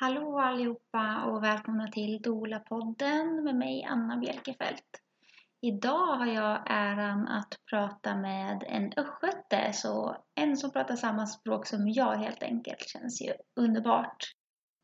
Hallå allihopa och välkomna till Dola-podden med mig Anna Bjelkefelt. Idag har jag äran att prata med en östgöte, så en som pratar samma språk som jag helt enkelt känns ju underbart.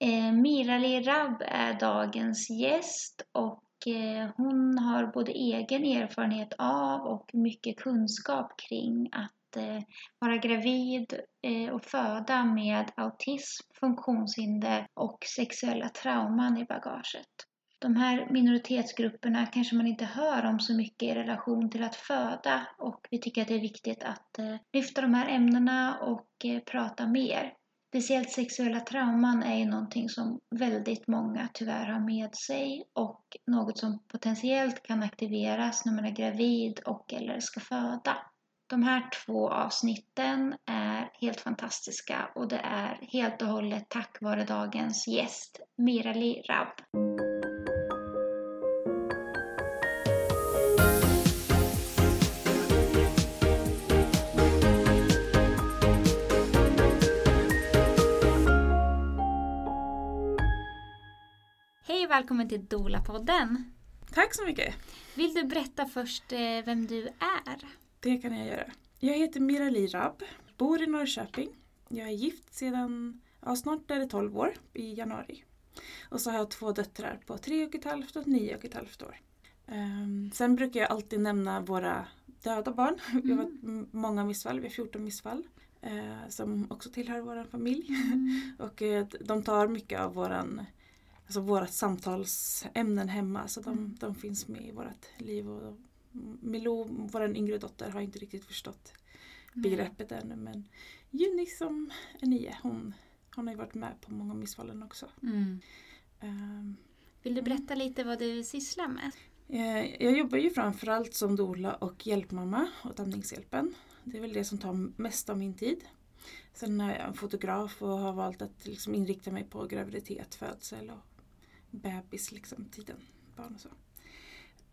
Eh, Mirali Rab är dagens gäst och eh, hon har både egen erfarenhet av och mycket kunskap kring att Eh, vara gravid eh, och föda med autism, funktionshinder och sexuella trauman i bagaget. De här minoritetsgrupperna kanske man inte hör om så mycket i relation till att föda och vi tycker att det är viktigt att eh, lyfta de här ämnena och eh, prata mer. Speciellt sexuella trauman är ju någonting som väldigt många tyvärr har med sig och något som potentiellt kan aktiveras när man är gravid och eller ska föda. De här två avsnitten är helt fantastiska och det är helt och hållet tack vare dagens gäst, Mirali Rab. Hej och välkommen till Dola-podden. Tack så mycket. Vill du berätta först eh, vem du är? Det kan jag göra. Jag heter Mirali Rab, bor i Norrköping. Jag är gift sedan ja, snart är det 12 år, i januari. Och så har jag två döttrar på 3 och ett halvt och 9 och ett halvt år. Um, sen brukar jag alltid nämna våra döda barn. Vi har varit många missfall, vi har 14 missfall. Uh, som också tillhör vår familj. Mm. och uh, de tar mycket av våran Alltså vårat samtalsämnen hemma så de, Mm. de finns med i vårt liv. Och Milou, vår yngre dotter, har inte riktigt förstått begreppet ännu men Juni som är nio, hon, hon har ju varit med på många missfallen också. Mm. Ehm, Vill du berätta lite vad du sysslar med? eh, jag jobbar ju framförallt som doula och hjälpmamma åt Amningshjälpen. Det är väl det som tar mest av min tid. Sen är jag en fotograf och har valt att liksom inrikta mig på graviditet, födsel och bebis, liksom, tiden, barn och så.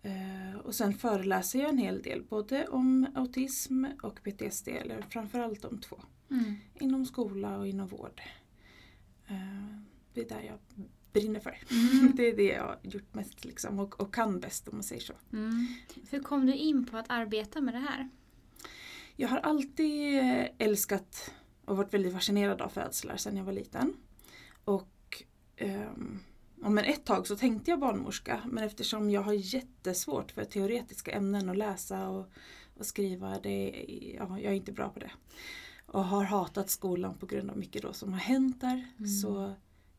Eh, och sen föreläser jag en hel del både om autism och PTSD, eller framförallt de två. Mm. Inom skola och inom vård. Eh, det är där jag brinner för. Mm. Det är det jag har gjort mest liksom, och, och kan bäst om man säger så. Mm. Hur kom du in på att arbeta med det här? Jag har alltid eh, älskat och varit väldigt fascinerad av födslar sedan jag var liten. Och ja, men ett tag så tänkte jag barnmorska men eftersom jag har jättesvårt för teoretiska ämnen att läsa och, och skriva, det, ja, jag är inte bra på det. Och har hatat skolan på grund av mycket då som har hänt där. Mm. Så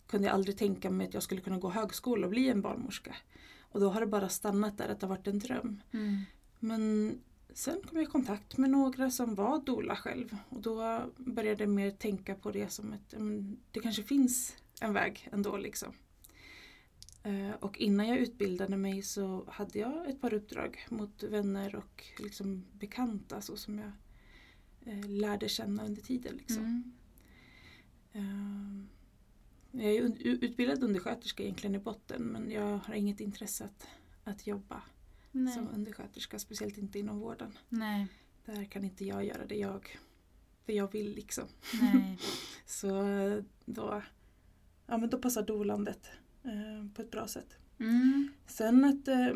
kunde jag aldrig tänka mig att jag skulle kunna gå högskola och bli en barnmorska. Och då har det bara stannat där att det har varit en dröm. Mm. Men sen kom jag i kontakt med några som var doula själv och då började jag mer tänka på det som att det kanske finns en väg ändå. Liksom. Eh, Och innan jag utbildade mig så hade jag ett par uppdrag mot vänner och liksom bekanta så som jag eh, lärde känna under tiden. Liksom. Mm. Eh, Jag är utbildad undersköterska egentligen i botten men jag har inget intresse att, att jobba Nej. som undersköterska, speciellt inte inom vården. Nej. Där kan inte jag göra det jag, det jag vill liksom. Nej. Så då, ja, men då passar dolandet eh, på ett bra sätt. Mm. Sen att eh,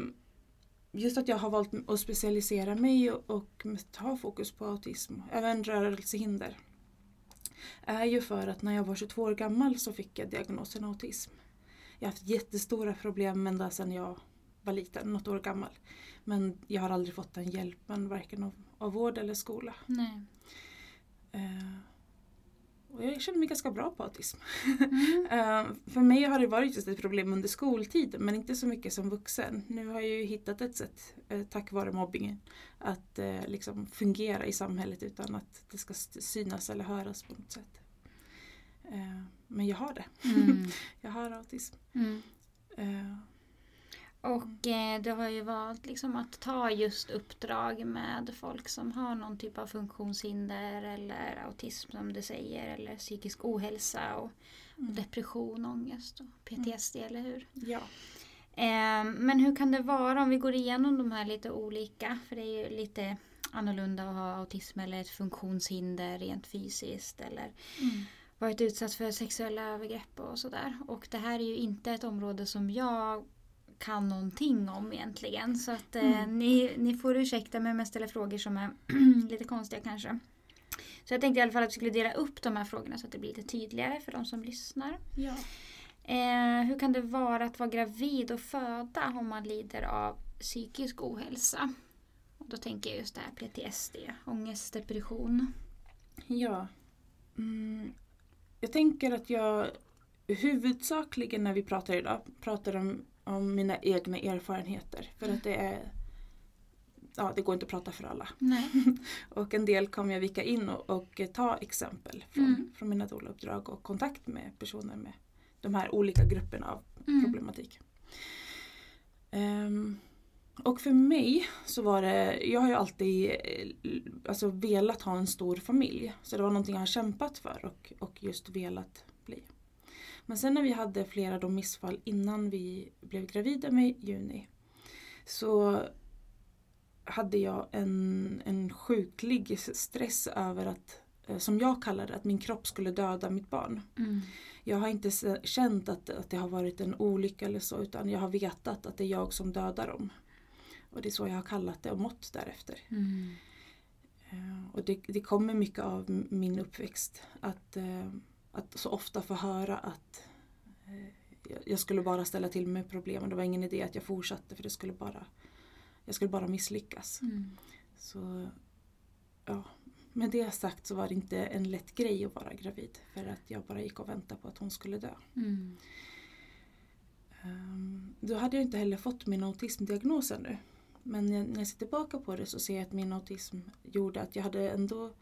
just att jag har valt att specialisera mig och, och ha fokus på autism, även rörelsehinder, är ju för att när jag var 22 år gammal så fick jag diagnosen autism. Jag har haft jättestora problem ända sedan jag var liten, något år gammal. Men jag har aldrig fått den hjälpen, varken av, av vård eller skola. Nej. Eh, och jag känner mig ganska bra på autism. Mm. Eh, för mig har det varit just ett problem under skoltiden men inte så mycket som vuxen. Nu har jag ju hittat ett sätt, eh, tack vare mobbingen, att eh, liksom fungera i samhället utan att det ska synas eller höras på något sätt. Men jag har det. Mm. Jag har autism. Mm. Och eh, du har ju valt liksom att ta just uppdrag med folk som har någon typ av funktionshinder eller autism som du säger eller psykisk ohälsa och, och mm. depression, ångest och PTSD, eller hur? Ja. Eh, men hur kan det vara om vi går igenom de här lite olika? För det är ju lite annorlunda att ha autism eller ett funktionshinder rent fysiskt. Eller, Mm. varit utsatt för sexuella övergrepp och sådär. Och det här är ju inte ett område som jag kan någonting om egentligen. Så att eh, Mm. ni, ni får ursäkta mig om jag ställer frågor som är lite konstiga kanske. Så jag tänkte i alla fall att vi skulle dela upp de här frågorna så att det blir lite tydligare för de som lyssnar. Ja. Eh, hur kan det vara att vara gravid och föda om man lider av psykisk ohälsa? Och då tänker jag just det här PTSD, ångest, depression. Ja. Mm. Jag tänker att jag huvudsakligen när vi pratar idag pratar om, om mina egna erfarenheter. För att det är Ja, det går inte att prata för alla. Och en del kommer jag vika in och, och ta exempel från, Mm. från mina doula-uppdrag och kontakt med personer med de här olika grupperna av Mm. problematik. Ehm, och för mig så var det, jag har ju alltid eh, alltså, velat ha en stor familj. Så det var någonting jag har kämpat för och, och just velat bli. Men sen när vi hade flera då missfall innan vi blev gravida med Juni så hade jag en, en sjuklig stress över att, eh, som jag kallar det, att min kropp skulle döda mitt barn. Mm. Jag har inte känt att, att det har varit en olycka eller så utan jag har vetat att det är jag som dödar dem. Och det är så jag har kallat det och mått därefter. Mm. Eh, Och det, det kommer mycket av min uppväxt. Att, eh, att så ofta få höra att eh, jag- skulle bara ställa till med problem och det var ingen idé att jag fortsatte för det skulle bara, jag skulle bara misslyckas. Mm. Så ja, med det sagt så var det inte en lätt grej att vara gravid. För att jag bara gick och väntade på att hon skulle dö. Mm. Ehm, Då hade jag inte heller fått min autismdiagnos ännu. Men när jag ser tillbaka på det så ser jag att min autism gjorde att jag hade ändå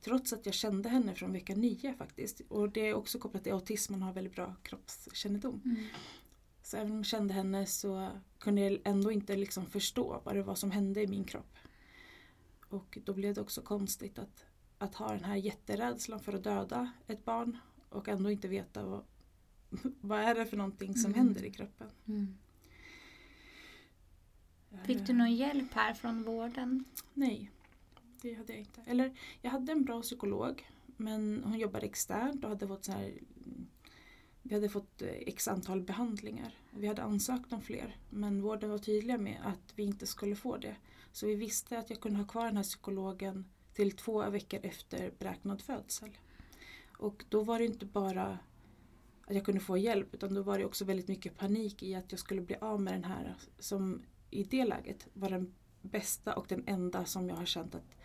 Trots att jag kände henne från vecka nio faktiskt. Och det är också kopplat till autism, man har väldigt bra kroppskännedom. Mm. Så även om jag kände henne så kunde jag ändå inte liksom förstå vad det var som hände i min kropp. Och då blev det också konstigt att, att ha den här jätterädslan för att döda ett barn och ändå inte veta vad, vad är det för någonting som Mm. händer i kroppen. Mm. Fick du någon hjälp här från vården? Nej, det hade jag inte. Eller jag hade en bra psykolog men hon jobbade externt och hade fått så här vi hade fått eh, x antal behandlingar. Vi hade ansökt om fler men vården var tydliga med att vi inte skulle få det. Så vi visste att jag kunde ha kvar den här psykologen till två veckor efter beräknad födsel. Och då var det inte bara att jag kunde få hjälp utan då var det också väldigt mycket panik i att jag skulle bli av med den här som i det läget var den bästa och den enda som jag har känt att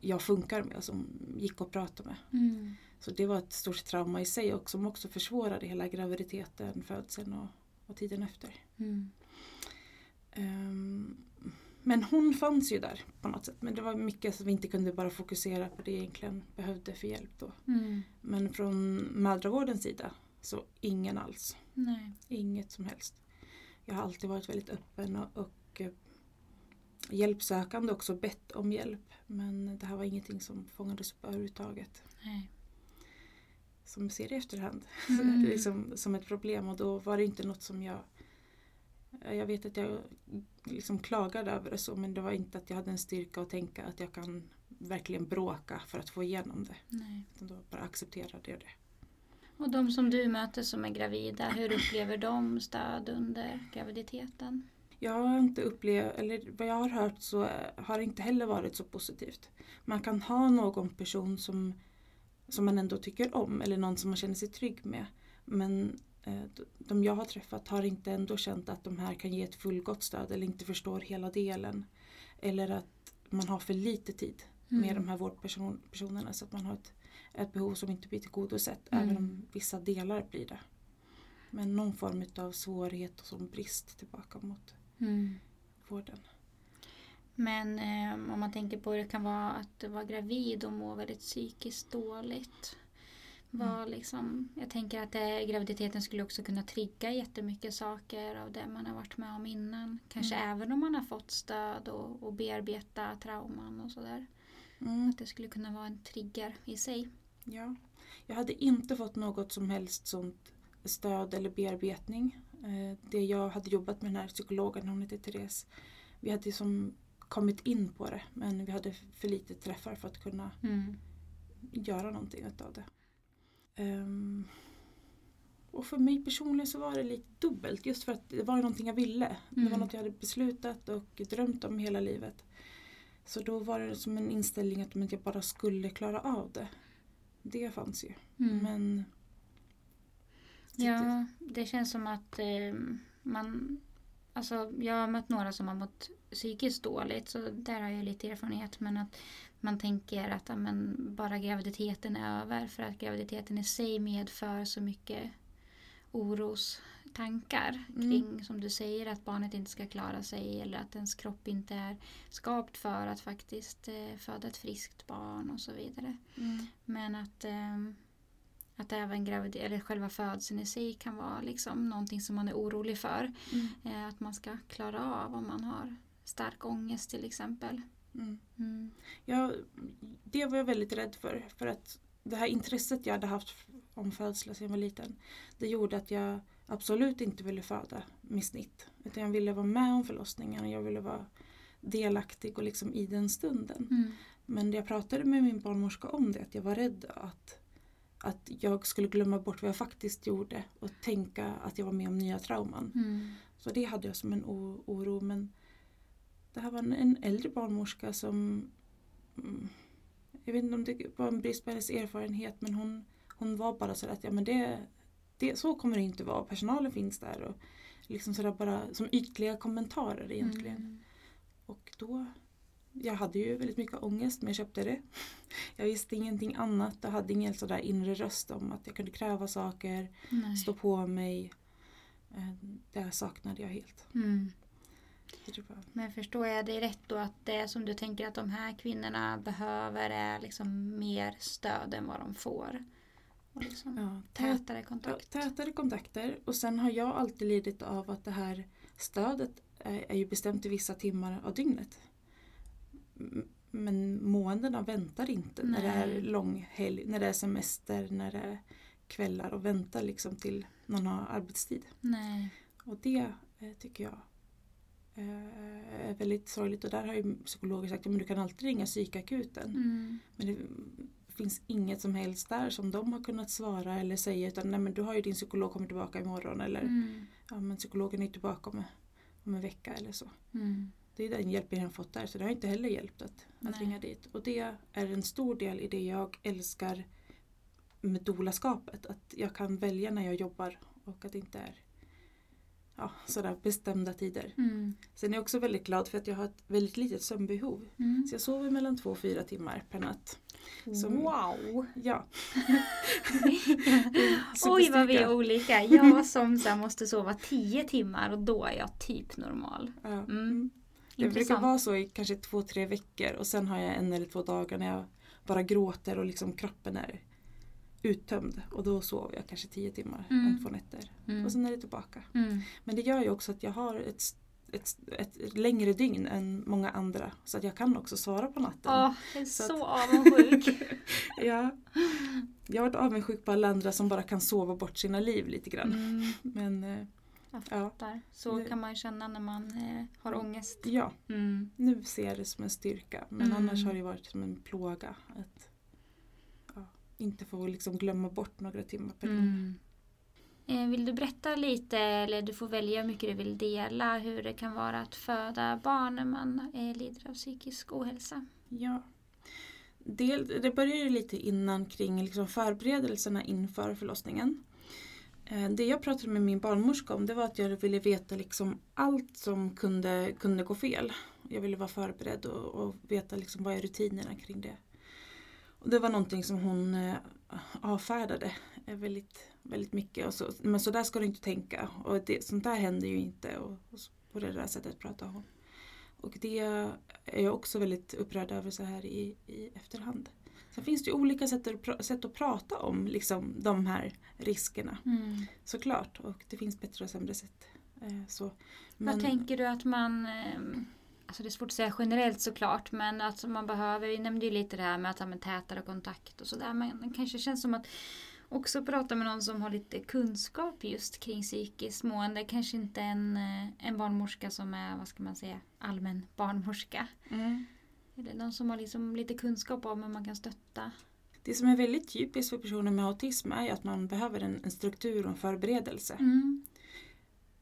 jag funkar med och som gick att prata med. Mm. Så det var ett stort trauma i sig och som också försvårade hela graviditeten, födseln och, och tiden efter. Mm. Ehm, men hon fanns ju där på något sätt. Men det var mycket som vi inte kunde bara fokusera på det egentligen behövde för hjälp då. Mm. Men från mödravårdens sida så ingen alls. Nej. Inget som helst. Jag har alltid varit väldigt öppen och, och eh, hjälpsökande också bett om hjälp. Men det här var ingenting som fångades upp överhuvudtaget. Nej. Som jag ser det i efterhand. Mm. liksom, som ett problem och då var det inte något som jag jag vet att jag liksom klagade över det så men det var inte att jag hade en styrka att tänka att jag kan verkligen bråka för att få igenom det. Nej. Utan då bara accepterade jag det. Och de som du möter som är gravida, hur upplever de stöd under graviditeten? Jag har inte upplevt, eller vad jag har hört så har det inte heller varit så positivt. Man kan ha någon person som, som man ändå tycker om eller någon som man känner sig trygg med. Men eh, de jag har träffat har inte ändå känt att de här kan ge ett fullgott stöd eller inte förstår hela delen. Eller att man har för lite tid Mm. med de här vårdpersonerna så att man har ett, ett behov som inte blir tillgodosett Mm. även om vissa delar blir det. Men någon form av svårighet och som brist tillbaka mot Mm. vården. Men eh, om man tänker på hur det kan vara att vara gravid och må väldigt psykiskt dåligt. Vad liksom, jag tänker att det, graviditeten skulle också kunna trigga jättemycket saker av det man har varit med om innan. Kanske Mm. även om man har fått stöd och, och bearbeta trauman och sådär. Mm, Att det skulle kunna vara en trigger i sig. ja. Jag hade inte fått något som helst sånt stöd eller bearbetning. Eh, Det jag hade jobbat med den här psykologen, hon heter Therese, vi hade som kommit in på det men vi hade för lite träffar för att kunna Mm. göra någonting av det. Ehm, och för mig personligen så var det lite dubbelt just för att det var någonting jag ville. Det Mm. var något jag hade beslutat och drömt om hela livet. Så då var det som en inställning att jag bara skulle klara av det. Det fanns ju. Mm. Men Ja, det känns som att eh, man... Alltså, jag har mött några som har mått psykiskt dåligt så där har jag lite erfarenhet. Men att man tänker att ja, men, bara graviditeten är över för att graviditeten i sig medför så mycket orostankar Mm. kring, som du säger, att barnet inte ska klara sig eller att ens kropp inte är skapt för att faktiskt eh, föda ett friskt barn och så vidare. mm, Men att, ehm, att även gravid eller själva födseln i sig kan vara liksom någonting som man är orolig för. mm, Eh, att man ska klara av om man har stark ångest till exempel. mm. Mm. Ja, det var jag väldigt rädd för. För att det här intresset jag hade haft om födslar sedan jag var liten. Det gjorde att jag absolut inte ville föda med snitt. Utan jag ville vara med om förlossningen och jag ville vara delaktig och liksom i den stunden. Mm. Men jag pratade med min barnmorska om det, att jag var rädd att, att jag skulle glömma bort vad jag faktiskt gjorde och tänka att jag var med om nya trauman. Mm. Så det hade jag som en oro. Men det här var en, en äldre barnmorska som... mm, Jag vet inte om det var en brist på hennes erfarenhet men hon, hon var bara så att ja, men det, det, så kommer det inte vara. Personalen finns där. Och liksom sådär bara som ytliga kommentarer egentligen. Mm. Och då... Jag hade ju väldigt mycket ångest men jag köpte det. Jag visste ingenting annat. Jag hade ingen sådär inre röst om att jag kunde kräva saker, Nej. stå på mig. Eh, Det saknade jag helt. Mm. Men förstår jag dig rätt då att det som du tänker att de här kvinnorna behöver är liksom mer stöd än vad de får? Och liksom Ja, tät, tätare ja, kontakt? tätare kontakter och sen har jag alltid lidit av att det här stödet är, är ju bestämt i vissa timmar av dygnet. Men måendena väntar inte när det är Nej. lång helg, när det är semester, när det är kvällar och väntar liksom till någon har arbetstid. Nej. Och det eh, tycker jag eh, är väldigt sorgligt och där har ju psykologer sagt att du kan alltid ringa psykakuten. Mm. Men det finns inget som helst där som de har kunnat svara eller säga utan nej men du har ju din psykolog kommer tillbaka imorgon eller Mm. ja men psykologen är tillbaka om, om en vecka eller så. Mm. Det är den hjälpen jag har fått där så det har inte heller hjälpt att, att ringa dit. Och det är en stor del i det jag älskar med dolaskapet. Att jag kan välja när jag jobbar och att det inte är ja, sådär bestämda tider. Mm. Sen är jag också väldigt glad för att jag har ett väldigt litet sömnbehov. Mm. Så jag sover mellan två och fyra timmar per natt. Så- Wow! Ja. Oj vad vi är olika. Jag som så måste sova 10 timmar och då är jag typ normal. Ja. Mm. Det brukar vara så i kanske två, tre veckor och sen har jag en eller två dagar när jag bara gråter och liksom kroppen är uttömd. Och då sover jag kanske tio timmar, Mm. en, två nätter. Mm. Och sen är det tillbaka. Mm. Men det gör ju också att jag har ett, ett, ett längre dygn än många andra. Så att jag kan också svara på natten. Åh, jag är Så så, avundsjuk. Ja. Jag har varit avundsjuk på alla andra som bara kan sova bort sina liv lite grann. Mm. Men eh, Jag Ja. fattar. Så Det- kan man ju känna när man eh, har ångest. ja, Mm. nu ser jag det som en styrka. Men Mm. annars har det varit som en plåga. Att ja, inte få liksom glömma bort några timmar per. Mm. Eh, Vill du berätta lite, eller du får välja hur mycket du vill dela, hur det kan vara att föda barn när man eh, lider av psykisk ohälsa? Ja. Det, det började ju lite innan kring liksom förberedelserna inför förlossningen. Eh, det jag pratade med min barnmorska om det var att jag ville veta liksom allt som kunde, kunde gå fel. Jag ville vara förberedd och, och veta liksom vad är rutinerna kring det. Och det var någonting som hon eh, avfärdade eh, väldigt, väldigt mycket. Och så, men så där ska du inte tänka. Och det, sånt där händer ju inte. Och, och på det där sättet pratar hon. Och det är jag också väldigt upprörd över så här i, i efterhand. Sen finns det ju olika sätt att, sätt att prata om liksom, de här riskerna. Mm. Såklart. Och det finns bättre och sämre sätt. Eh, så. Vad tänker du att man... Eh, alltså det är svårt att säga generellt såklart, men att man behöver... Vi nämnde ju lite det här med att ha med tätare kontakt och sådär, men det kanske känns som att också prata med någon som har lite kunskap just kring psykiskt mående. Kanske inte en, eh, en barnmorska som är, vad ska man säga, allmän barnmorska. Mm. Eller någon som har liksom lite kunskap om hur man kan stötta. Det som är väldigt typiskt för personer med autism är att man behöver en, en struktur och en förberedelse. Mm.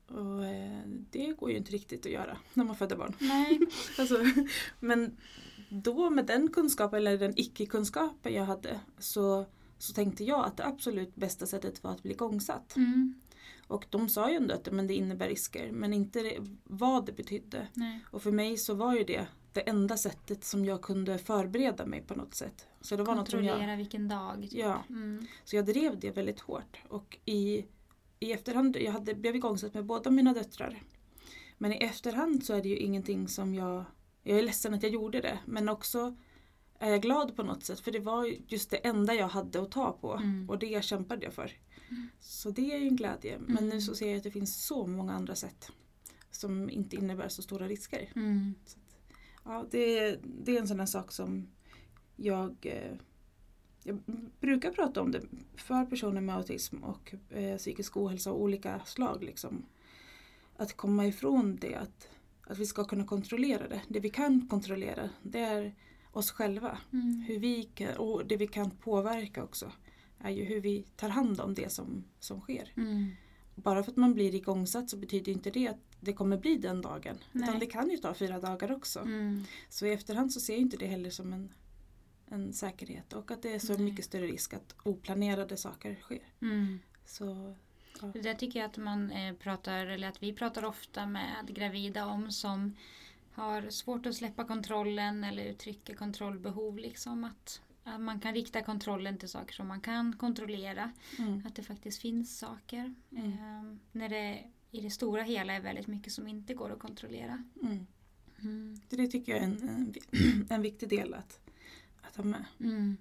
Och eh, det går ju inte riktigt att göra när man föder barn. Nej. Alltså, men då med den kunskapen, eller den icke-kunskapen jag hade, så, så tänkte jag att det absolut bästa sättet var att bli igångsatt. Mm. Och de sa ju ändå att men det innebär risker, men inte vad det betydde. Nej. Och för mig så var ju det det enda sättet som jag kunde förbereda mig på något sätt. Så det var Kontrollera jag, vilken dag. Typ. Ja. Mm. så jag drev det väldigt hårt. Och i, i efterhand, jag hade, blev igångsatt med båda mina döttrar. Men i efterhand så är det ju ingenting som jag, jag är ledsen att jag gjorde det. Men också är jag glad på något sätt för det var just det enda jag hade att ta på. Mm. Och det kämpade jag för. Mm. Så det är ju en glädje. Men Mm. nu så ser jag att det finns så många andra sätt. Som inte innebär så stora risker. Mm. Ja, det, det är en sån här sak som jag, eh, jag brukar prata om det för personer med autism och eh, psykisk ohälsa av olika slag. Liksom. Att komma ifrån det, att, att vi ska kunna kontrollera det. Det vi kan kontrollera, det är oss själva. Mm. Hur vi kan, och det vi kan påverka också är ju hur vi tar hand om det som, som sker. Mm. Bara för att man blir igångsatt så betyder inte det att det kommer bli den dagen. Nej. Utan det kan ju ta fyra dagar också. Mm. Så i efterhand så ser jag inte det heller som en, en säkerhet och att det är så Nej. mycket större risk att oplanerade saker sker. Mm. Så Det där tycker jag att man eh, pratar, eller att vi pratar ofta med gravida om som har svårt att släppa kontrollen eller uttrycker kontrollbehov. Liksom att, att man kan rikta kontrollen till saker som man kan kontrollera. mm, Att det faktiskt finns saker. Eh, när det i det stora hela är väldigt mycket som inte går att kontrollera. mm. Mm. Det tycker jag är en, en, en viktig del att, att ha med. Mm.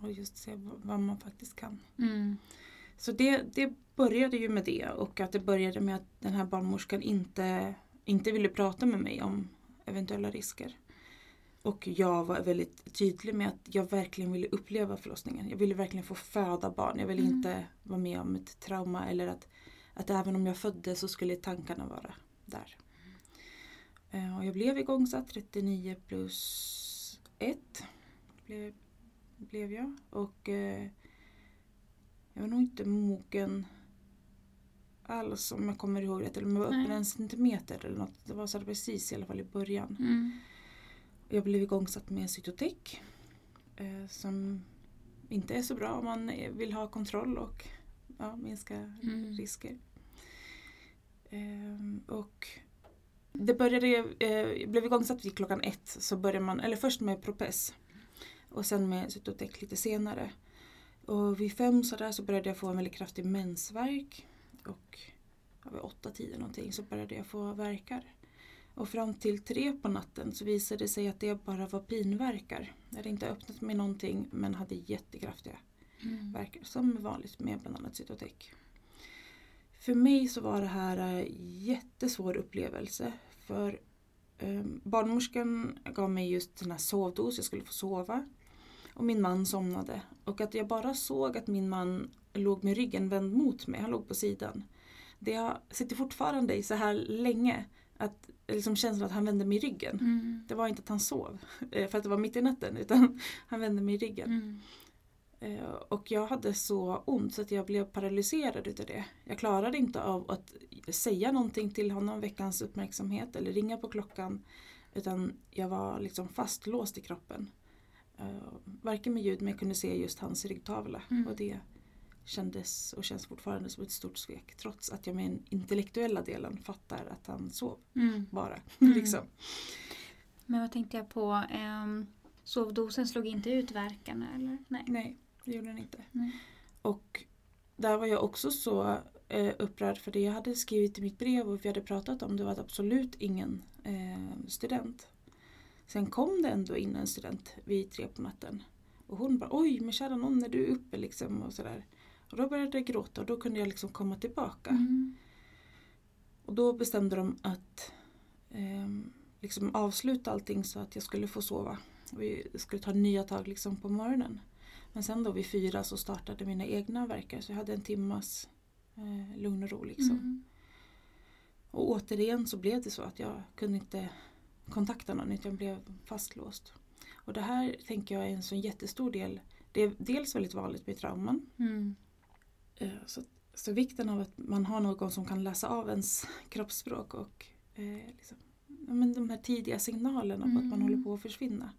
Och just se vad, vad man faktiskt kan. Mm. Så det, det började ju med det och att det började med att den här barnmorskan inte, inte ville prata med mig om eventuella risker. Och jag var väldigt tydlig med att jag verkligen ville uppleva förlossningen. Jag ville verkligen få föda barn. Jag ville Mm. inte vara med om ett trauma eller att, att även om jag födde så skulle tankarna vara där. Eh, Och jag blev igångsatt 39 plus 1 blev, blev jag. Och eh, jag var nog inte mogen alls om jag kommer ihåg rätt. Eller om jag var uppe Nej. en centimeter eller något. Det var så precis i alla fall i början. Mm. Jag blev igångsatt med cytotec. Eh, som inte är så bra om man vill ha kontroll och ja, minska Mm. risker. Ehm, och det började, eh, blev igångsatt vid klockan ett. Så började man, eller först med Propess. Och sen med cytotec lite senare. Och vid fem så, där så började jag få en väldigt kraftig mensvärk. Och vid åtta, tio någonting så började jag få verkar. Och fram till tre på natten så visade det sig att det bara var pinverkar. Jag hade inte öppnat mig någonting men hade jättekraftiga Mm. verkar som vanligt med bland annat cytotec. För mig så var det här en jättesvår upplevelse. För um, barnmorskan gav mig just den här sovdos, jag skulle få sova. Och min man somnade. Och att jag bara såg att min man låg med ryggen vänd mot mig, han låg på sidan. Det jag sitter fortfarande i så här länge. Att liksom känslan att han vände mig ryggen. Mm. Det var inte att han sov eh, för att det var mitt i natten utan han vände mig ryggen. Mm. Eh, Och jag hade så ont så att jag blev paralyserad utav det. Jag klarade inte av att säga någonting till honom, veckans uppmärksamhet eller ringa på klockan. Utan jag var liksom fastlåst i kroppen. Eh, Varken med ljud men jag kunde se just hans ryggtavla. Mm. Och det kändes och känns fortfarande som ett stort svek. Trots att jag med den intellektuella delen fattar att han sov Mm. bara. Mm. liksom. Men vad tänkte jag på? Um, sovdosen slog inte ut verkarna eller? Nej. Nej, det gjorde den inte. Nej. Och där var jag också så eh, upprörd för det jag hade skrivit i mitt brev och vi hade pratat om det var att absolut ingen eh, student. Sen kom det ändå in en student vid tre på natten. Och hon bara oj men kära någon är du uppe liksom och sådär. Och då började jag gråta och då kunde jag liksom komma tillbaka. Mm. Och då bestämde de att ehm, liksom avsluta allting så att jag skulle få sova. Vi skulle ta nya tag liksom på morgonen. Men sen då vid fyra så startade mina egna verkar så jag hade en timmas eh, lugn och ro liksom. Mm. Och återigen så blev det så att jag kunde inte kontakta någon utan jag blev fastlåst. Och det här tänker jag är en så jättestor del det är dels väldigt vanligt med trauman. Mm. Eh, Så, så vikten av att man har någon som kan läsa av ens kroppsspråk och eh, liksom, men de här tidiga signalerna på att man Mm. håller på att försvinna.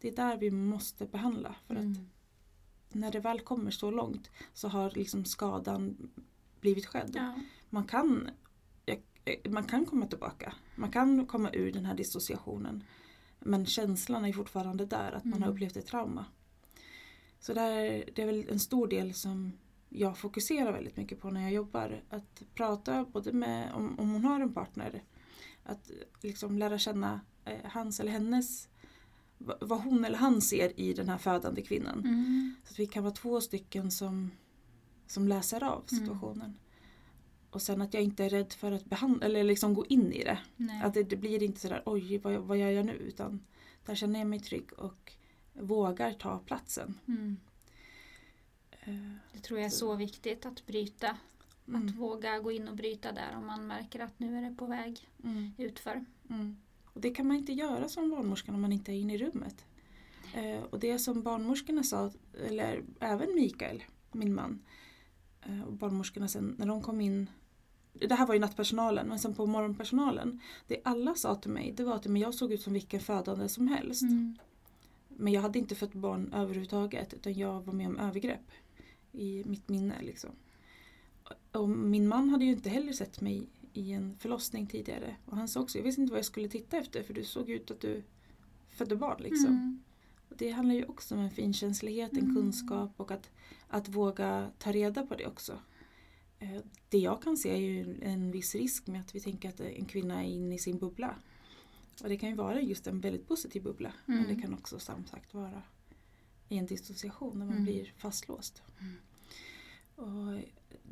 Det är där vi måste behandla. För att Mm. När det väl kommer så långt så har liksom skadan blivit skedd. Ja. Man, kan, eh, man kan komma tillbaka. Man kan komma ur den här dissociationen. Men känslan är fortfarande där, att man har Mm. upplevt ett trauma. Så där, det är väl en stor del som jag fokuserar väldigt mycket på när jag jobbar. Att prata både med, om, om hon har en partner, att liksom lära känna eh, hans eller hennes, vad hon eller han ser i den här födande kvinnan. Mm. Så att vi kan vara två stycken som, som läser av Mm. situationen. Och sen att jag inte är rädd för att behandla, eller liksom gå in i det. Nej. Att det, det blir inte sådär oj vad, vad gör jag nu? Utan där känner jag mig trygg och vågar ta platsen. Mm. Eh, Det tror jag är så viktigt att bryta. Att Mm, våga gå in och bryta där om man märker att nu är det på väg mm, utför. Och det kan man inte göra som barnmorska när man inte är inne i rummet. Eh, och det som barnmorskorna sa, eller även Mikael, min man, eh, och barnmorskorna sen när de kom in det här var ju nattpersonalen men sen på morgonpersonalen. Det alla sa till mig det var att men jag såg ut som vilken födande som helst. Mm. Men jag hade inte fött barn överhuvudtaget utan jag var med om övergrepp i mitt minne. Liksom. Och min man hade ju inte heller sett mig i en förlossning tidigare. Och han sa också, jag visste inte vad jag skulle titta efter för du såg ut att du födde barn. Liksom. Mm. Och det handlar ju också om en finkänslighet, en Mm. kunskap och att, att våga ta reda på det också. Eh, Det jag kan se är ju en viss risk med att vi tänker att en kvinna är inne i sin bubbla. Och det kan ju vara just en väldigt positiv bubbla. Men Mm. det kan också som sagt vara i en dissociation när man Mm. blir fastlåst. Mm. Och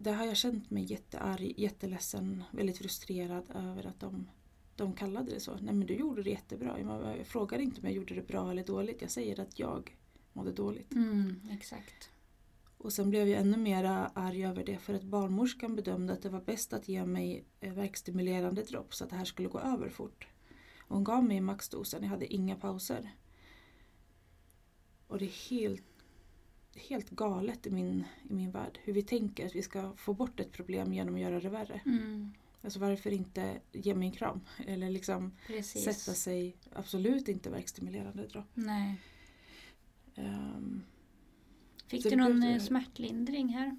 det har jag känt mig jättearg, jätteledsen, väldigt frustrerad över att de, de kallade det så. Nej men du gjorde det jättebra. Jag frågar inte om jag gjorde det bra eller dåligt. Jag säger att jag mådde dåligt. Mm. Exakt. Och sen blev jag ännu mer arg över det för att barnmorskan bedömde att det var bäst att ge mig eh, verkstimulerande dropp så att det här skulle gå över fort. Och hon gav mig maxdosen, jag hade inga pauser. Och det är helt, helt galet i min, i min värld hur vi tänker att vi ska få bort ett problem genom att göra det värre. Mm. Alltså varför inte ge mig en kram? Eller liksom Precis. sätta sig, absolut inte verkstimulerande dropp. Nej. Ehm, Fick du någon blev- eh, smärtlindring här?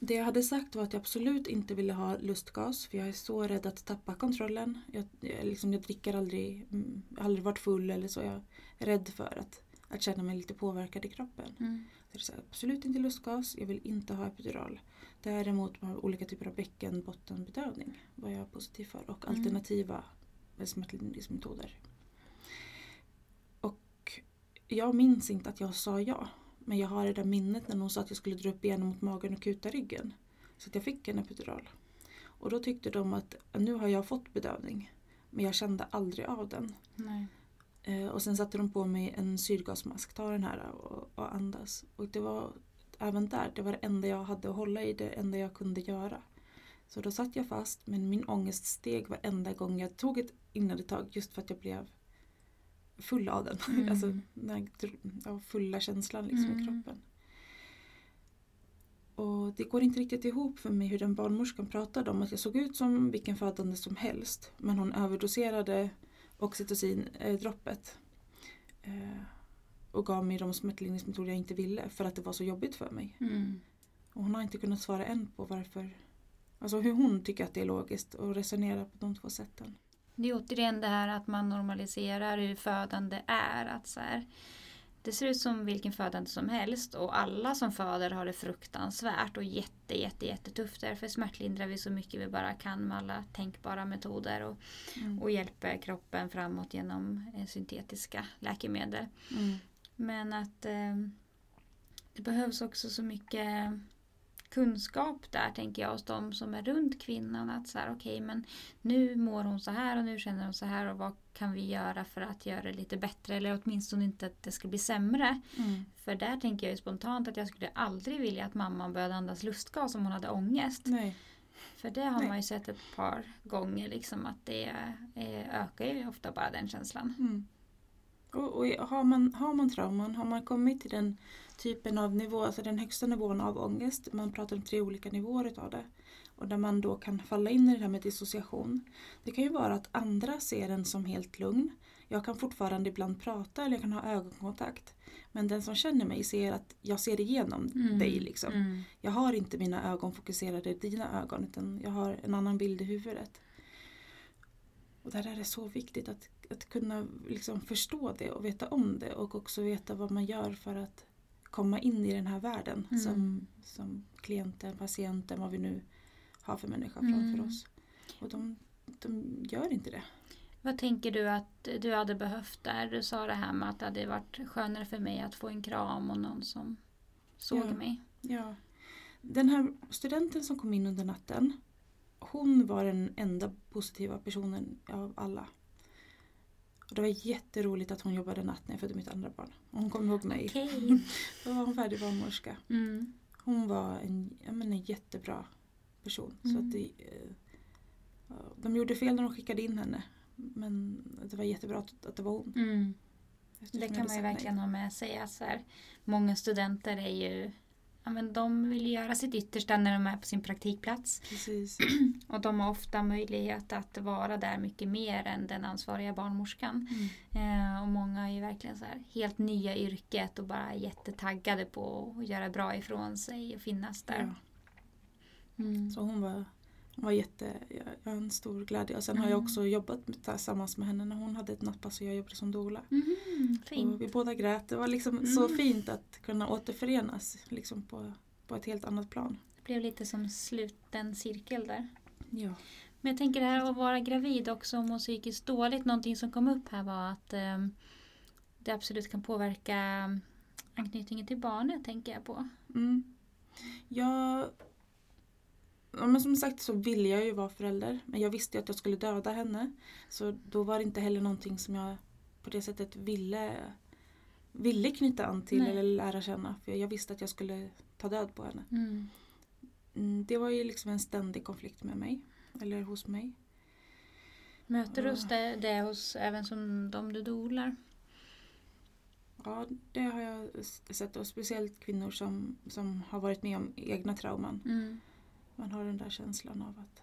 Det jag hade sagt var att jag absolut inte ville ha lustgas för jag är så rädd att tappa kontrollen. Jag, jag, liksom, jag dricker aldrig, mm, aldrig varit full eller så. Jag är rädd för att, att känna mig lite påverkad i kroppen. Mm. Så det är absolut inte lustgas, jag vill inte ha epidural. Däremot har olika typer av bäckenbottenbedövning var jag positiv för och Mm. alternativa smärtlindringsmetoder. Och jag minns inte att jag sa ja. Men jag har det där minnet när hon sa att jag skulle dra upp benen mot magen och kuta ryggen. Så att jag fick en epidural. Och då tyckte de att nu har jag fått bedövning. Men jag kände aldrig av den. Nej. Eh, och sen satte de på mig en syrgasmask. Ta den här och, och andas. Och det var även där, det var det enda jag hade att hålla i. Det enda jag kunde göra. Så då satt jag fast men min ångest steg varenda gång jag tog ett inandetag just för att jag blev full av den. Mm. alltså den här fulla känslan liksom i Mm. kroppen. Och det går inte riktigt ihop för mig hur den barnmorskan pratade om att jag såg ut som vilken födande som helst. Men hon överdoserade oxytocin-droppet. Eh, och gav mig de smärtlindringsmetoder jag inte ville för att det var så jobbigt för mig. Mm. Och hon har inte kunnat svara än på varför. Alltså hur hon tycker att det är logiskt och resonera på de två sätten. Det är återigen det här att man normaliserar hur födande är. Att så här, det ser ut som vilken födande som helst och alla som föder har det fruktansvärt och jätte, jätte, jättetufft. Därför smärtlindrar vi så mycket vi bara kan med alla tänkbara metoder och, Mm. och hjälper kroppen framåt genom eh, syntetiska läkemedel. Mm. Men att eh, det behövs också så mycket kunskap där tänker jag hos de som är runt kvinnan. Att så här, okej men nu mår hon så här och nu känner hon så här och vad kan vi göra för att göra det lite bättre eller åtminstone inte att det ska bli sämre. Mm. För där tänker jag ju spontant att jag skulle aldrig vilja att mamman började andas lustgas om hon hade ångest. Nej. För det har Nej. man ju sett ett par gånger liksom att det eh, ökar ju ofta bara den känslan. Mm. Och, och har, man, har man trauman, har man kommit till den typen av nivå, alltså den högsta nivån av ångest, man pratar om tre olika nivåer utav det. Och där man då kan falla in i det här med dissociation. Det kan ju vara att andra ser en som helt lugn. Jag kan fortfarande ibland prata eller jag kan ha ögonkontakt. Men den som känner mig ser att jag ser igenom Mm. dig. Liksom. Mm. Jag har inte mina ögon fokuserade i dina ögon utan jag har en annan bild i huvudet. Och där är det så viktigt att, att kunna liksom förstå det och veta om det och också veta vad man gör för att komma in i den här världen Mm. som, som klienten, patienten, vad vi nu har för människa Mm. framför oss. Och de, de gör inte det. Vad tänker du att du hade behövt där? Du sa det här med att det hade varit skönare för mig att få en kram och någon som såg Ja. mig. Ja. Den här studenten som kom in under natten hon var den enda positiva personen av alla. Och det var jätteroligt att hon jobbade natt när jag födde mitt andra barn. Och hon kom ihåg mig. Okej. Då var hon färdig barnmorska. Mm. Hon var en, ja, men en jättebra person. Så Mm. att det, eh, de gjorde fel när de skickade in henne. Men det var jättebra att, att det var hon. Mm. Det kan man ju sagt nej. verkligen ha med sig. Så här, många studenter är ju ja, men de vill göra sitt yttersta när de är på sin praktikplats. Precis. Och de har ofta möjlighet att vara där mycket mer än den ansvariga barnmorskan. Mm. Eh, och många är ju verkligen så här, helt nya i yrket och bara jättetaggade på att göra bra ifrån sig och finnas där. Ja. Mm. Så hon var, var jätte, jag har en stor glädje. Och sen har jag Mm. också jobbat med- tillsammans med henne när hon hade ett nattpass och jag jobbade som doula. Och fint. vi båda grät. Det var liksom så Mm. fint att kunna återförenas liksom på, på ett helt annat plan. Det blev lite som sluten cirkel där. Ja. Men jag tänker det här att vara gravid också och må psykiskt dåligt. Någonting som kom upp här var att eh, det absolut kan påverka anknytningen till barnet, tänker jag på. Mm. Ja, men som sagt så ville jag ju vara förälder. Men jag visste ju att jag skulle döda henne. Så då var det inte heller någonting som jag på det sättet ville, ville knyta an till Nej. eller lära känna. För jag visste att jag skulle ta död på henne. Mm. Mm, det var ju liksom en ständig konflikt med mig. Eller hos mig. Möter du Ja. det, det hos även som de du dolar? Ja, det har jag sett. Och speciellt kvinnor som, som har varit med om egna trauman. Mm. Man har den där känslan av att...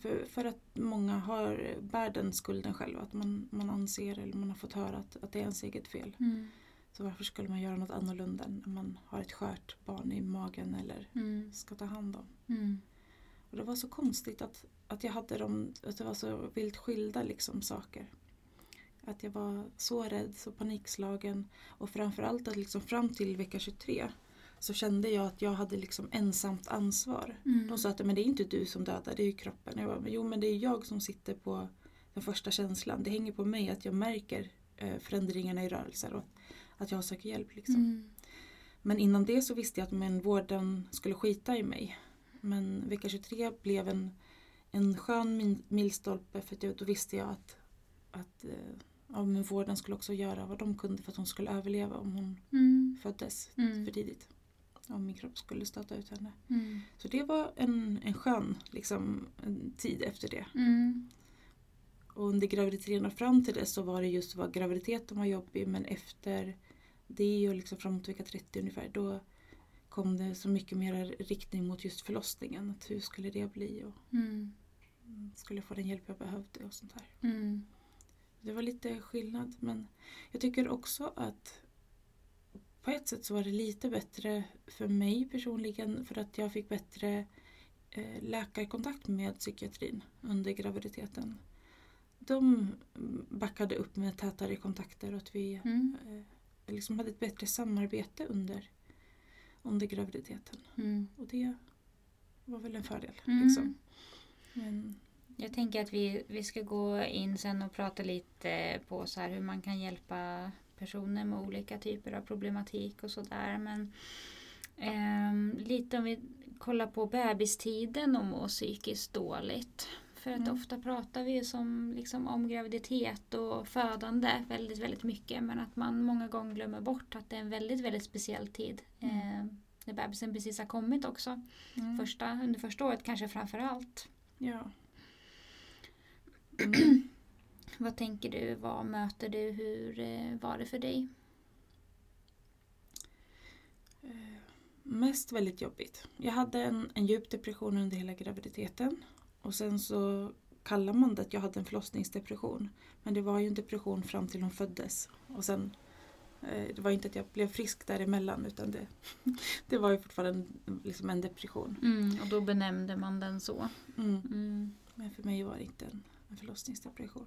För, för att många har, bär den skulden själv. Att man, man anser eller man har fått höra att, att det är ens eget fel. Mm. Så varför skulle man göra något annorlunda när man har ett skört barn i magen eller Mm. ska ta hand om? Mm. Och det var så konstigt att, att jag hade dem, att det var så vilt skilda liksom saker. Att jag var så rädd, så panikslagen och framförallt att liksom fram till vecka 23 så kände jag att jag hade liksom ensamt ansvar. Mm. De sa att men det är inte du som dödar, det är kroppen. Jag bara, jo men det är jag som sitter på den första känslan. Det hänger på mig att jag märker eh, förändringarna i rörelser och att jag söker hjälp. Liksom. Mm. Men innan det så visste jag att men vården skulle skita i mig. Men vecka 23 blev en, en skön milstolpe för då visste jag att, att eh, ja, men vården skulle också göra vad de kunde för att hon skulle överleva om hon Mm. föddes Mm. för tidigt. Om min kropp skulle stöta ut henne. Mm. Så det var en, en skön liksom, en tid efter det. Mm. Och under graviditeten och fram till det så var det just vad graviditeten var jobbig men efter det och liksom framåt vecka 30 ungefär då kom det så mycket mer riktning mot just förlossningen. Att hur skulle det bli och Mm. skulle jag få den hjälp jag behövde och sånt där. Mm. Det var lite skillnad men jag tycker också att på ett sätt så var det lite bättre för mig personligen för att jag fick bättre eh, läkarkontakt med psykiatrin under graviditeten. De backade upp med tätare kontakter och att vi Mm. eh, liksom hade ett bättre samarbete under, under graviditeten. Mm. Och det var väl en fördel. Mm. Liksom. Men, Jag tänker att vi, vi ska gå in sen och prata lite på så hur man kan hjälpa personer med olika typer av problematik och sådär. Men ehm, lite om vi kollar på bebistiden och må psykiskt dåligt. För att Mm. ofta pratar vi ju som, liksom, om graviditet och födande väldigt, väldigt mycket. Men att man många gånger glömmer bort att det är en väldigt, väldigt speciell tid. Mm. Eh, när bebisen precis har kommit också. mm, Första, under första året kanske framför allt. ja. Vad tänker du? Vad möter du? Hur eh, var det för dig? Eh, mest väldigt jobbigt. Jag hade en, en djup depression under hela graviditeten. Och sen så kallar man det att jag hade en förlossningsdepression. Men det var ju en depression fram till hon föddes. Och sen, eh, det var inte att jag blev frisk däremellan utan det, det var ju fortfarande en, liksom en depression. Mm, och då benämnde man den så. Mm. Mm. Men för mig var det inte en, en förlossningsdepression.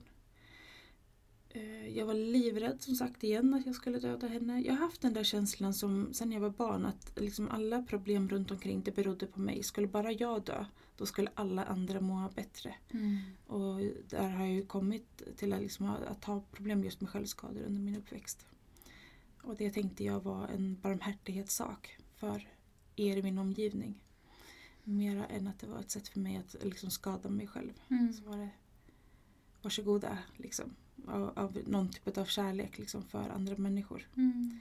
Eh, Jag var livrädd som sagt igen att jag skulle döda henne. Jag har haft den där känslan som sen jag var barn att liksom alla problem runt omkring det berodde på mig. Skulle bara jag dö, då skulle alla andra må bättre. Mm. Och där har jag ju kommit till att, liksom, att ha problem just med självskador under min uppväxt. Och det tänkte jag var en barmhärtighetssak för er i min omgivning. Mera än att det var ett sätt för mig att liksom skada mig själv. Mm. Så var det varsågoda liksom. Av, av någon typ av kärlek liksom, för andra människor. Mm.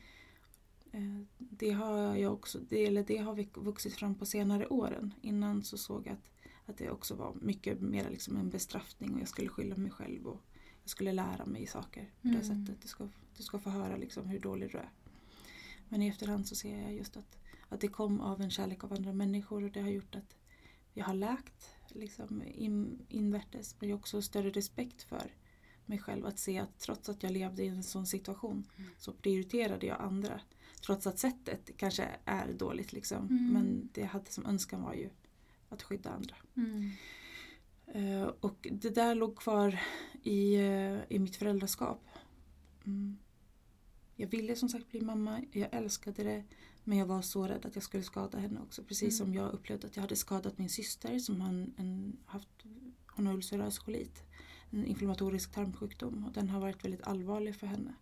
Eh, Det har jag också, det, eller det har vux- vuxit fram på senare åren. Innan så såg jag att, att det också var mycket mer liksom en bestraffning och jag skulle skylla mig själv och jag skulle lära mig saker på det Mm. sättet. Du ska, du ska få höra liksom hur dålig du är. Men i efterhand så ser jag just att, att det kom av en kärlek av andra människor och det har gjort att jag har läkt liksom in, invärtes men också större respekt för mig själv att se att trots att jag levde i en sån situation Mm. så prioriterade jag andra. Trots att sättet kanske är dåligt liksom. Mm. Men det jag hade som önskan var ju att skydda andra. Mm. Eh, och det där låg kvar i, eh, i mitt föräldraskap. Mm. Jag ville som sagt bli mamma, jag älskade det. Men jag var så rädd att jag skulle skada henne också. Precis Mm. som jag upplevde att jag hade skadat min syster som har haft, hon har ulcerös kolit. En inflammatorisk tarmsjukdom och den har varit väldigt allvarlig för henne.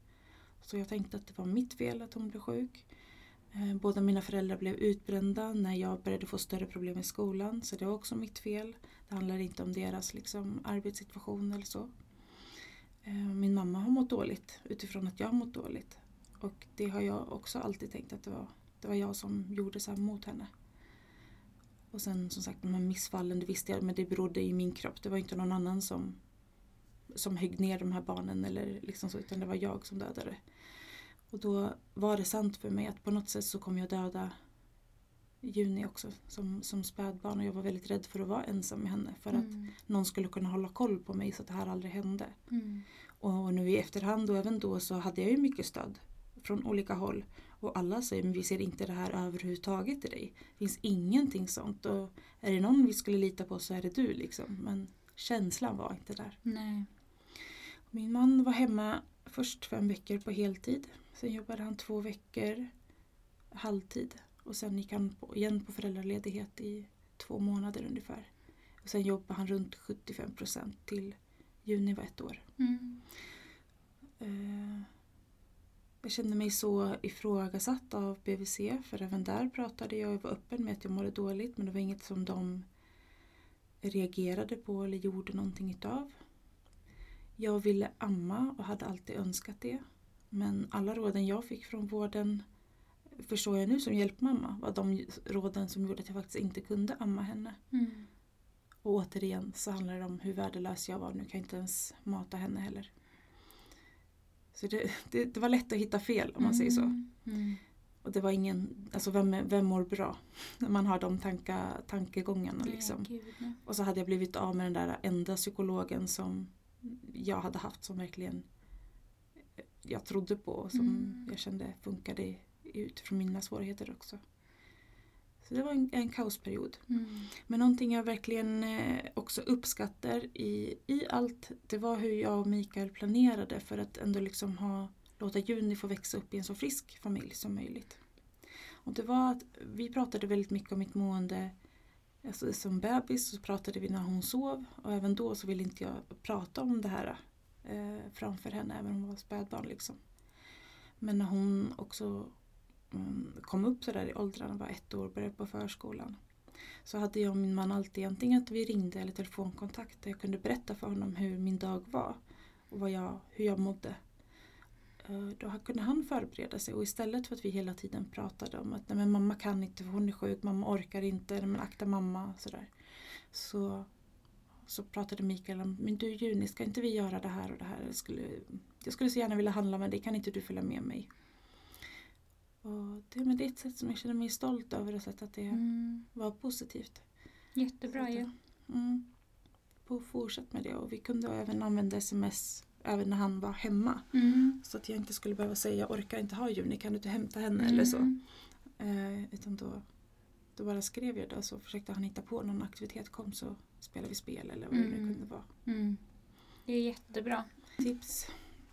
Så jag tänkte att det var mitt fel att hon blev sjuk. Eh, båda mina föräldrar blev utbrända när jag började få större problem i skolan. Så det var också mitt fel. Det handlar inte om deras liksom, arbetssituation eller så. Eh, min mamma har mått dåligt utifrån att jag har mått dåligt. Och det har jag också alltid tänkt att det var, det var jag som gjorde så här mot henne. Och sen som sagt de här missfallen, det visste jag, men det berodde i min kropp. Det var inte någon annan som, som högg ner de här barnen eller liksom så, utan det var jag som dödade. Och då var det sant för mig att på något sätt så kommer jag döda Juni också som, som spädbarn och jag var väldigt rädd för att vara ensam med henne för att Mm. någon skulle kunna hålla koll på mig så att det här aldrig hände. Mm. Och nu i efterhand och även då så hade jag ju mycket stöd från olika håll. Och alla säger men vi ser inte det här överhuvudtaget i dig. Det finns ingenting sånt. Och är det någon vi skulle lita på så är det du liksom. Men känslan var inte där. Nej. Min man var hemma först fem veckor på heltid. Sen jobbade han två veckor halvtid. Och sen gick han på, igen på föräldraledighet i två månader ungefär. Och sen jobbade han runt 75 procent till juni var ett år. Mm. Eh, Jag kände mig så ifrågasatt av BVC för även där pratade jag och var öppen med att jag mådde dåligt men det var inget som de reagerade på eller gjorde någonting utav. Jag ville amma och hade alltid önskat det. Men alla råden jag fick från vården förstår jag nu som hjälpmamma var de råden som gjorde att jag faktiskt inte kunde amma henne. Mm. Och återigen så handlar det om hur värdelös jag var. Nu kan jag inte ens mata henne heller. Så det, det, det var lätt att hitta fel om man säger så. Mm. Mm. Och det var ingen, alltså vem, vem mår bra? När man har de tanka, tankegångarna Nej, liksom. gud, nej. Och så hade jag blivit av med den där enda psykologen som jag hade haft som verkligen jag trodde på och som Mm. jag kände funkade utifrån mina svårigheter också. Så det var en, en kaosperiod. Mm. Men någonting jag verkligen eh, också uppskattar i, i allt det var hur jag och Mikael planerade för att ändå liksom ha, låta Juni få växa upp i en så frisk familj som möjligt. Och det var att vi pratade väldigt mycket om mitt mående alltså, som bebis så pratade vi när hon sov och även då så ville inte jag prata om det här eh, framför henne även om hon var spädbarn liksom. Men när hon också mm, kom upp så där i åldrarna, var ett år, och började på förskolan. Så hade jag och min man alltid antingen att vi ringde eller telefonkontakt där jag kunde berätta för honom hur min dag var och vad jag, hur jag mådde. Eh, Då kunde han förbereda sig och istället för att vi hela tiden pratade om att nej, men mamma kan inte för hon är sjuk, mamma orkar inte, nej, men akta mamma sådär. Så, så pratade Mikael om, men du Juni, ska inte vi göra det här och det här? Jag skulle, jag skulle så gärna vilja handla med dig, kan inte du följa med mig? Och det, men det är ett sätt som jag känner mig stolt över och sett att det Mm. var positivt. Jättebra ju. att, Mm. På fortsätt med det och vi kunde även använda sms även när han var hemma. Mm. Så att jag inte skulle behöva säga jag orkar inte ha Juni, kan du inte hämta henne eller så. Mm. Eh, utan då, då bara skrev jag det och så försökte han hitta på någon aktivitet. Kom så spelar vi spel eller vad det Mm. nu kunde vara. Mm. Det är jättebra. Tips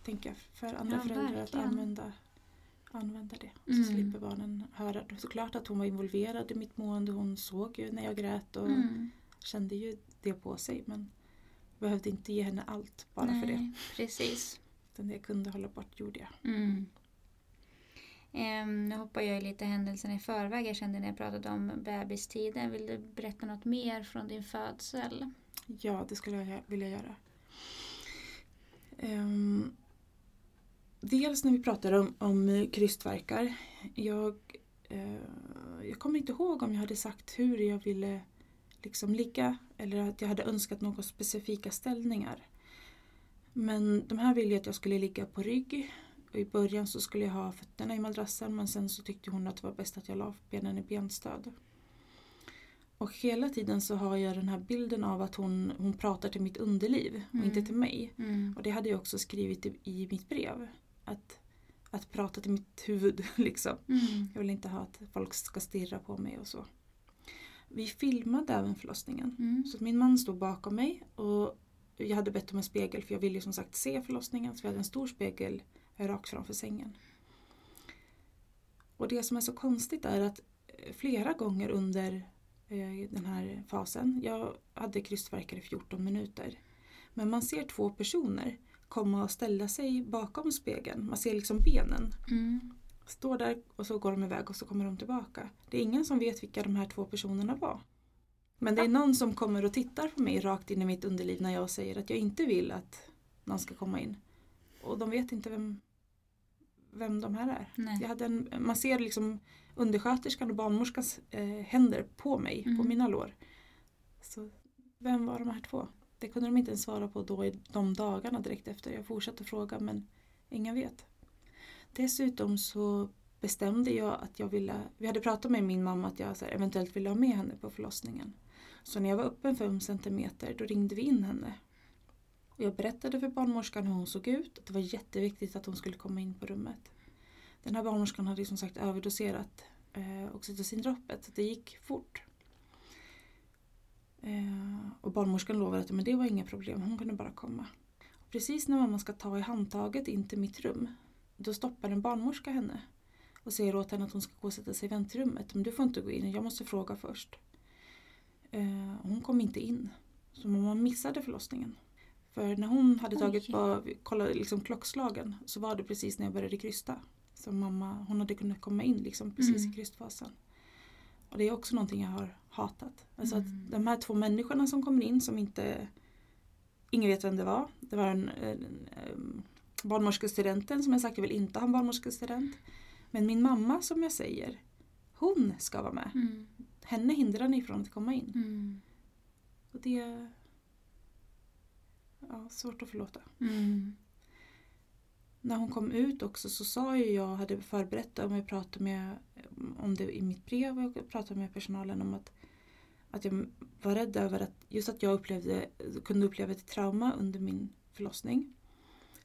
tänker jag för andra Ja, föräldrar verkligen. att använda, använda det. Så Mm. slipper barnen höra. Såklart att hon var involverad i mitt mående. Hon såg ju när jag grät och Mm. kände ju det på sig. Men behövde inte ge henne allt bara för det. Nej, Precis. Det jag kunde hålla bort gjorde jag. Mm. Ehm, nu hoppar jag lite händelserna i förväg. Jag kände när jag pratade om bebistiden. Vill du berätta något mer från din födsel? Ja, det skulle jag vilja göra. Ehm, dels när vi pratar om, om krystvärkar. Jag, eh, jag kommer inte ihåg om jag hade sagt hur jag ville liksom ligga eller att jag hade önskat några specifika ställningar. Men de här ville jag att jag skulle ligga på rygg. Och I början så skulle jag ha fötterna i madrassen men sen så tyckte hon att det var bäst att jag la benen i benstöd. Och hela tiden så har jag den här bilden av att hon, hon pratar till mitt underliv och Mm. inte till mig. Mm. Och det hade jag också skrivit i, i mitt brev. Att, att prata till mitt huvud liksom. Mm. Jag vill inte ha att folk ska stirra på mig och så. Vi filmade även förlossningen. Mm. Så att min man stod bakom mig och jag hade bett om en spegel för jag ville ju som sagt se förlossningen. Så vi hade en stor spegel rakt framför sängen. Och det som är så konstigt är att eh, flera gånger under eh, den här fasen, jag hade krystvärkar i 14 minuter. Men man ser två personer komma och ställa sig bakom spegeln. Man ser liksom benen. Mm. Står där och så går de iväg och så kommer de tillbaka. Det är ingen som vet vilka de här två personerna var. Men det är någon som kommer och tittar på mig rakt in i mitt underliv när jag säger att jag inte vill att någon ska komma in. Och de vet inte vem, vem de här är. Nej. Jag hade en, man ser liksom undersköterskan och barnmorskans eh, händer på mig, på Mm. mina lår. Så vem var de här två? Det kunde de inte ens svara på då i de dagarna direkt efter. Jag fortsatte fråga men ingen vet. Dessutom så bestämde jag att jag ville, vi hade pratat med min mamma att jag så här, eventuellt ville ha med henne på förlossningen. Så när jag var öppen fem centimeter då ringde vi in henne. Och jag berättade för barnmorskan hur hon såg ut. Att det var jätteviktigt att hon skulle komma in på rummet. Den här barnmorskan hade som sagt överdoserat eh, oxytocindroppet. Så det gick fort. Eh, och barnmorskan lovade att men det var inga problem, hon kunde bara komma. Och precis när mamma ska ta i handtaget in till mitt rum då stoppar en barnmorska henne och säger åt henne att hon ska gå och sätta sig i väntrummet. Men du får inte gå in, jag måste fråga först. Eh, hon kom inte in. Så mamma missade förlossningen. För när hon hade tagit på, kollade liksom klockslagen så var det precis när jag började krysta. Så mamma, hon hade kunnat komma in liksom precis Mm. i krystfasen. Och det är också någonting jag har hatat. Alltså Mm. att de här två människorna som kommer in som inte Ingen vet vem det var. Det var en, en, en barnmorskestudenten som jag sagt jag vill inte ha en barnmorskestudent. Men min mamma som jag säger, hon ska vara med. Mm. Henne hindrar ni från att komma in. Mm. Och det är ja, svårt att förlåta. Mm. När hon kom ut också så sa ju jag, hade förberett om jag pratade med om det i mitt brev och jag pratade med personalen om att, att jag var rädd över att just att jag upplevde, kunde uppleva ett trauma under min förlossning.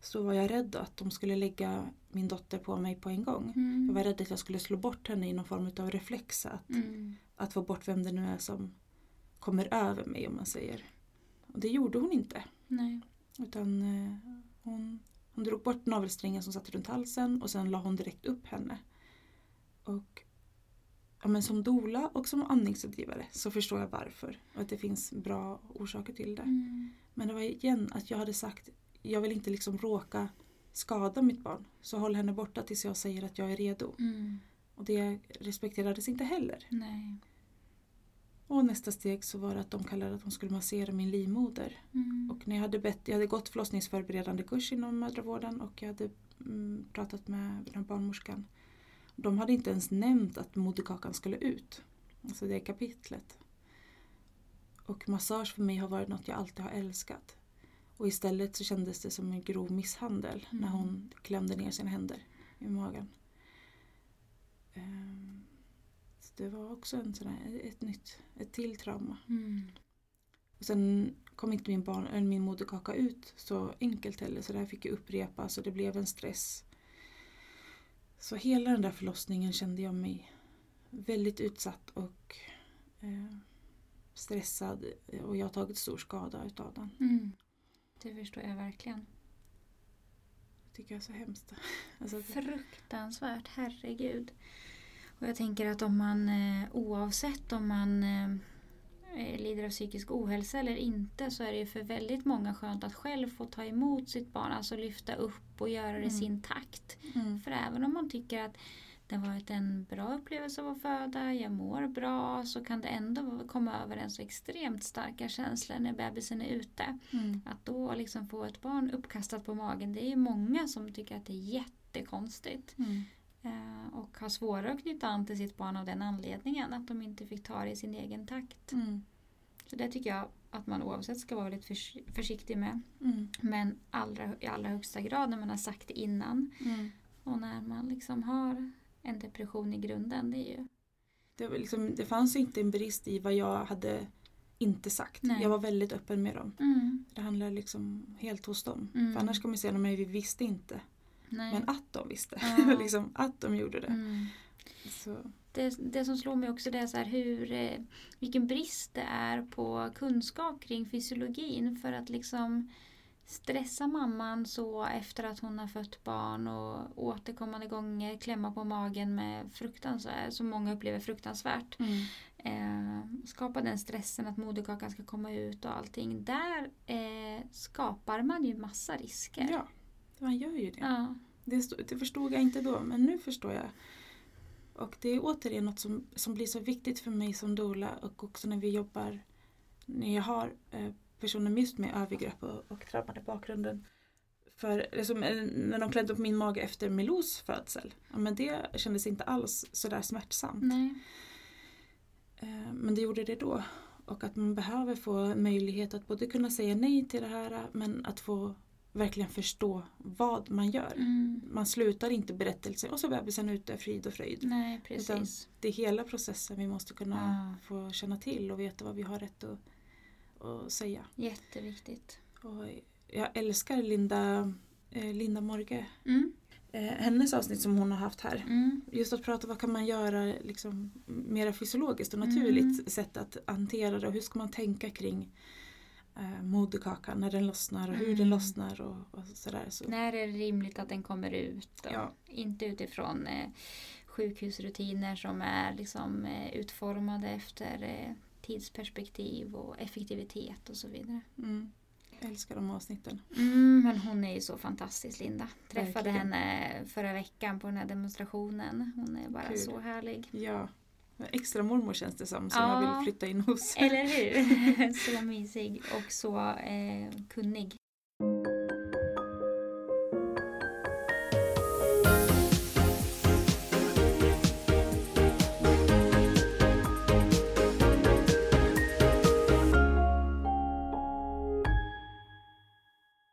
Så var jag rädd att de skulle lägga min dotter på mig på en gång. Mm. Jag var rädd att jag skulle slå bort henne i någon form av reflex. Att, Mm. att få bort vem det nu är som kommer över mig om man säger. Och det gjorde hon inte. Nej. Utan eh, hon, hon drog bort navelsträngen som satt runt halsen och sen la hon direkt upp henne. Och ja, men som dola och som andningsrådgivare så förstår jag varför. Och att det finns bra orsaker till det. Mm. Men det var igen att jag hade sagt jag vill inte liksom råka skada mitt barn. Så håll henne borta tills jag säger att jag är redo. Mm. Och det respekterades inte heller. Nej. Och nästa steg så var det att de kallade att de skulle massera min livmoder. Mm. Och när jag hade bett, jag hade gått förlossningsförberedande kurs inom mödravården och jag hade mm, pratat med den barnmorskan. De hade inte ens nämnt att moderkakan skulle ut. Alltså det kapitlet. Och massage för mig har varit något jag alltid har älskat. Och istället så kändes det som en grov misshandel när Mm. hon klämde ner sina händer i magen. Ehm, så det var också en sån här, ett nytt, ett till trauma. Mm. Och sen kom inte min, barn, eller min moderkaka ut så enkelt heller så det här fick jag upprepas och det blev en stress. Så hela den där förlossningen kände jag mig väldigt utsatt och eh, stressad och jag har tagit stor skada utav den. Mm. Det förstår jag verkligen. Det tycker jag är så hemskt. Alltså, Fruktansvärt, herregud. Och jag tänker att om man eh, oavsett om man eh, eh, lider av psykisk ohälsa eller inte så är det ju för väldigt många skönt att själv få ta emot sitt barn, alltså lyfta upp och göra det i Mm. sin takt. mm. För även om man tycker att det har varit en bra upplevelse av att föda, jag mår bra, så kan det ändå komma över en så extremt starka känslor när bebisen är ute. Mm. Att då liksom få ett barn uppkastat på magen, det är ju många som tycker att det är jättekonstigt. Mm. Eh, och har svårare att knyta an till sitt barn av den anledningen, att de inte fick ta det i sin egen takt. Mm. Så det tycker jag att man oavsett ska vara väldigt förs- försiktig med. Mm. Men allra, i allra högsta grad när man har sagt det innan Mm. och när man liksom har en depression i grunden. Det är ju... Det, liksom, det fanns inte en brist i vad jag hade inte sagt. Nej. Jag var väldigt öppen med dem. Mm. Det handlar liksom helt hos dem. Mm. För annars kommer säga att vi visste inte. Nej. Men att de visste. Ja. liksom, att de gjorde det. Mm. Det, det som slår mig också det är så här hur, eh, vilken brist det är på kunskap kring fysiologin för att liksom stressa mamman så efter att hon har fött barn och återkommande gånger klämma på magen med fruktansvärt, som många upplever fruktansvärt. mm. Eh, skapa den stressen att moderkakan ska komma ut och allting. Där eh, skapar man ju massa risker. Ja, man gör ju det. Ja. Det, det förstod jag inte då, men nu förstår jag. Och det är återigen något som, som blir så viktigt för mig som doula och också när vi jobbar, när jag har eh, personer med just med övergrepp och, och traumade bakgrunden. För liksom, när de klädde upp min mage efter Milous födsel, ja, men det kändes inte alls sådär smärtsamt. Nej. Eh, Men det gjorde det då. Och att man behöver få möjlighet att både kunna säga nej till det här men att få verkligen förstå vad man gör. Mm. Man slutar inte berättelsen och så är bebisen ute, frid och fröjd. Nej, precis. Det är hela processen vi måste kunna Ja. få känna till och veta vad vi har rätt att, att säga. Jätteviktigt. Och jag älskar Linda, eh, Linda Morge. Mm. Eh, hennes avsnitt som hon har haft här. Mm. Just att prata vad kan man göra liksom, mer fysiologiskt och naturligt Mm. sätt att hantera det och hur ska man tänka kring eh, moderkakan när den lossnar och hur Mm. den lossnar och, och sådär. Så, När är det rimligt att den kommer ut? Och Ja. Inte utifrån eh, sjukhusrutiner som är liksom, eh, utformade efter eh, tidsperspektiv och effektivitet och så vidare. mm, jag älskar de avsnitten. Mm, men hon är ju så fantastisk Linda. Träffade Verkligen. henne förra veckan på den här demonstrationen. Hon är bara Kul. så härlig. Ja, extra mormor känns det som som Ja. jag vill flytta in hos. Eller hur? så mysig och så eh, kunnig.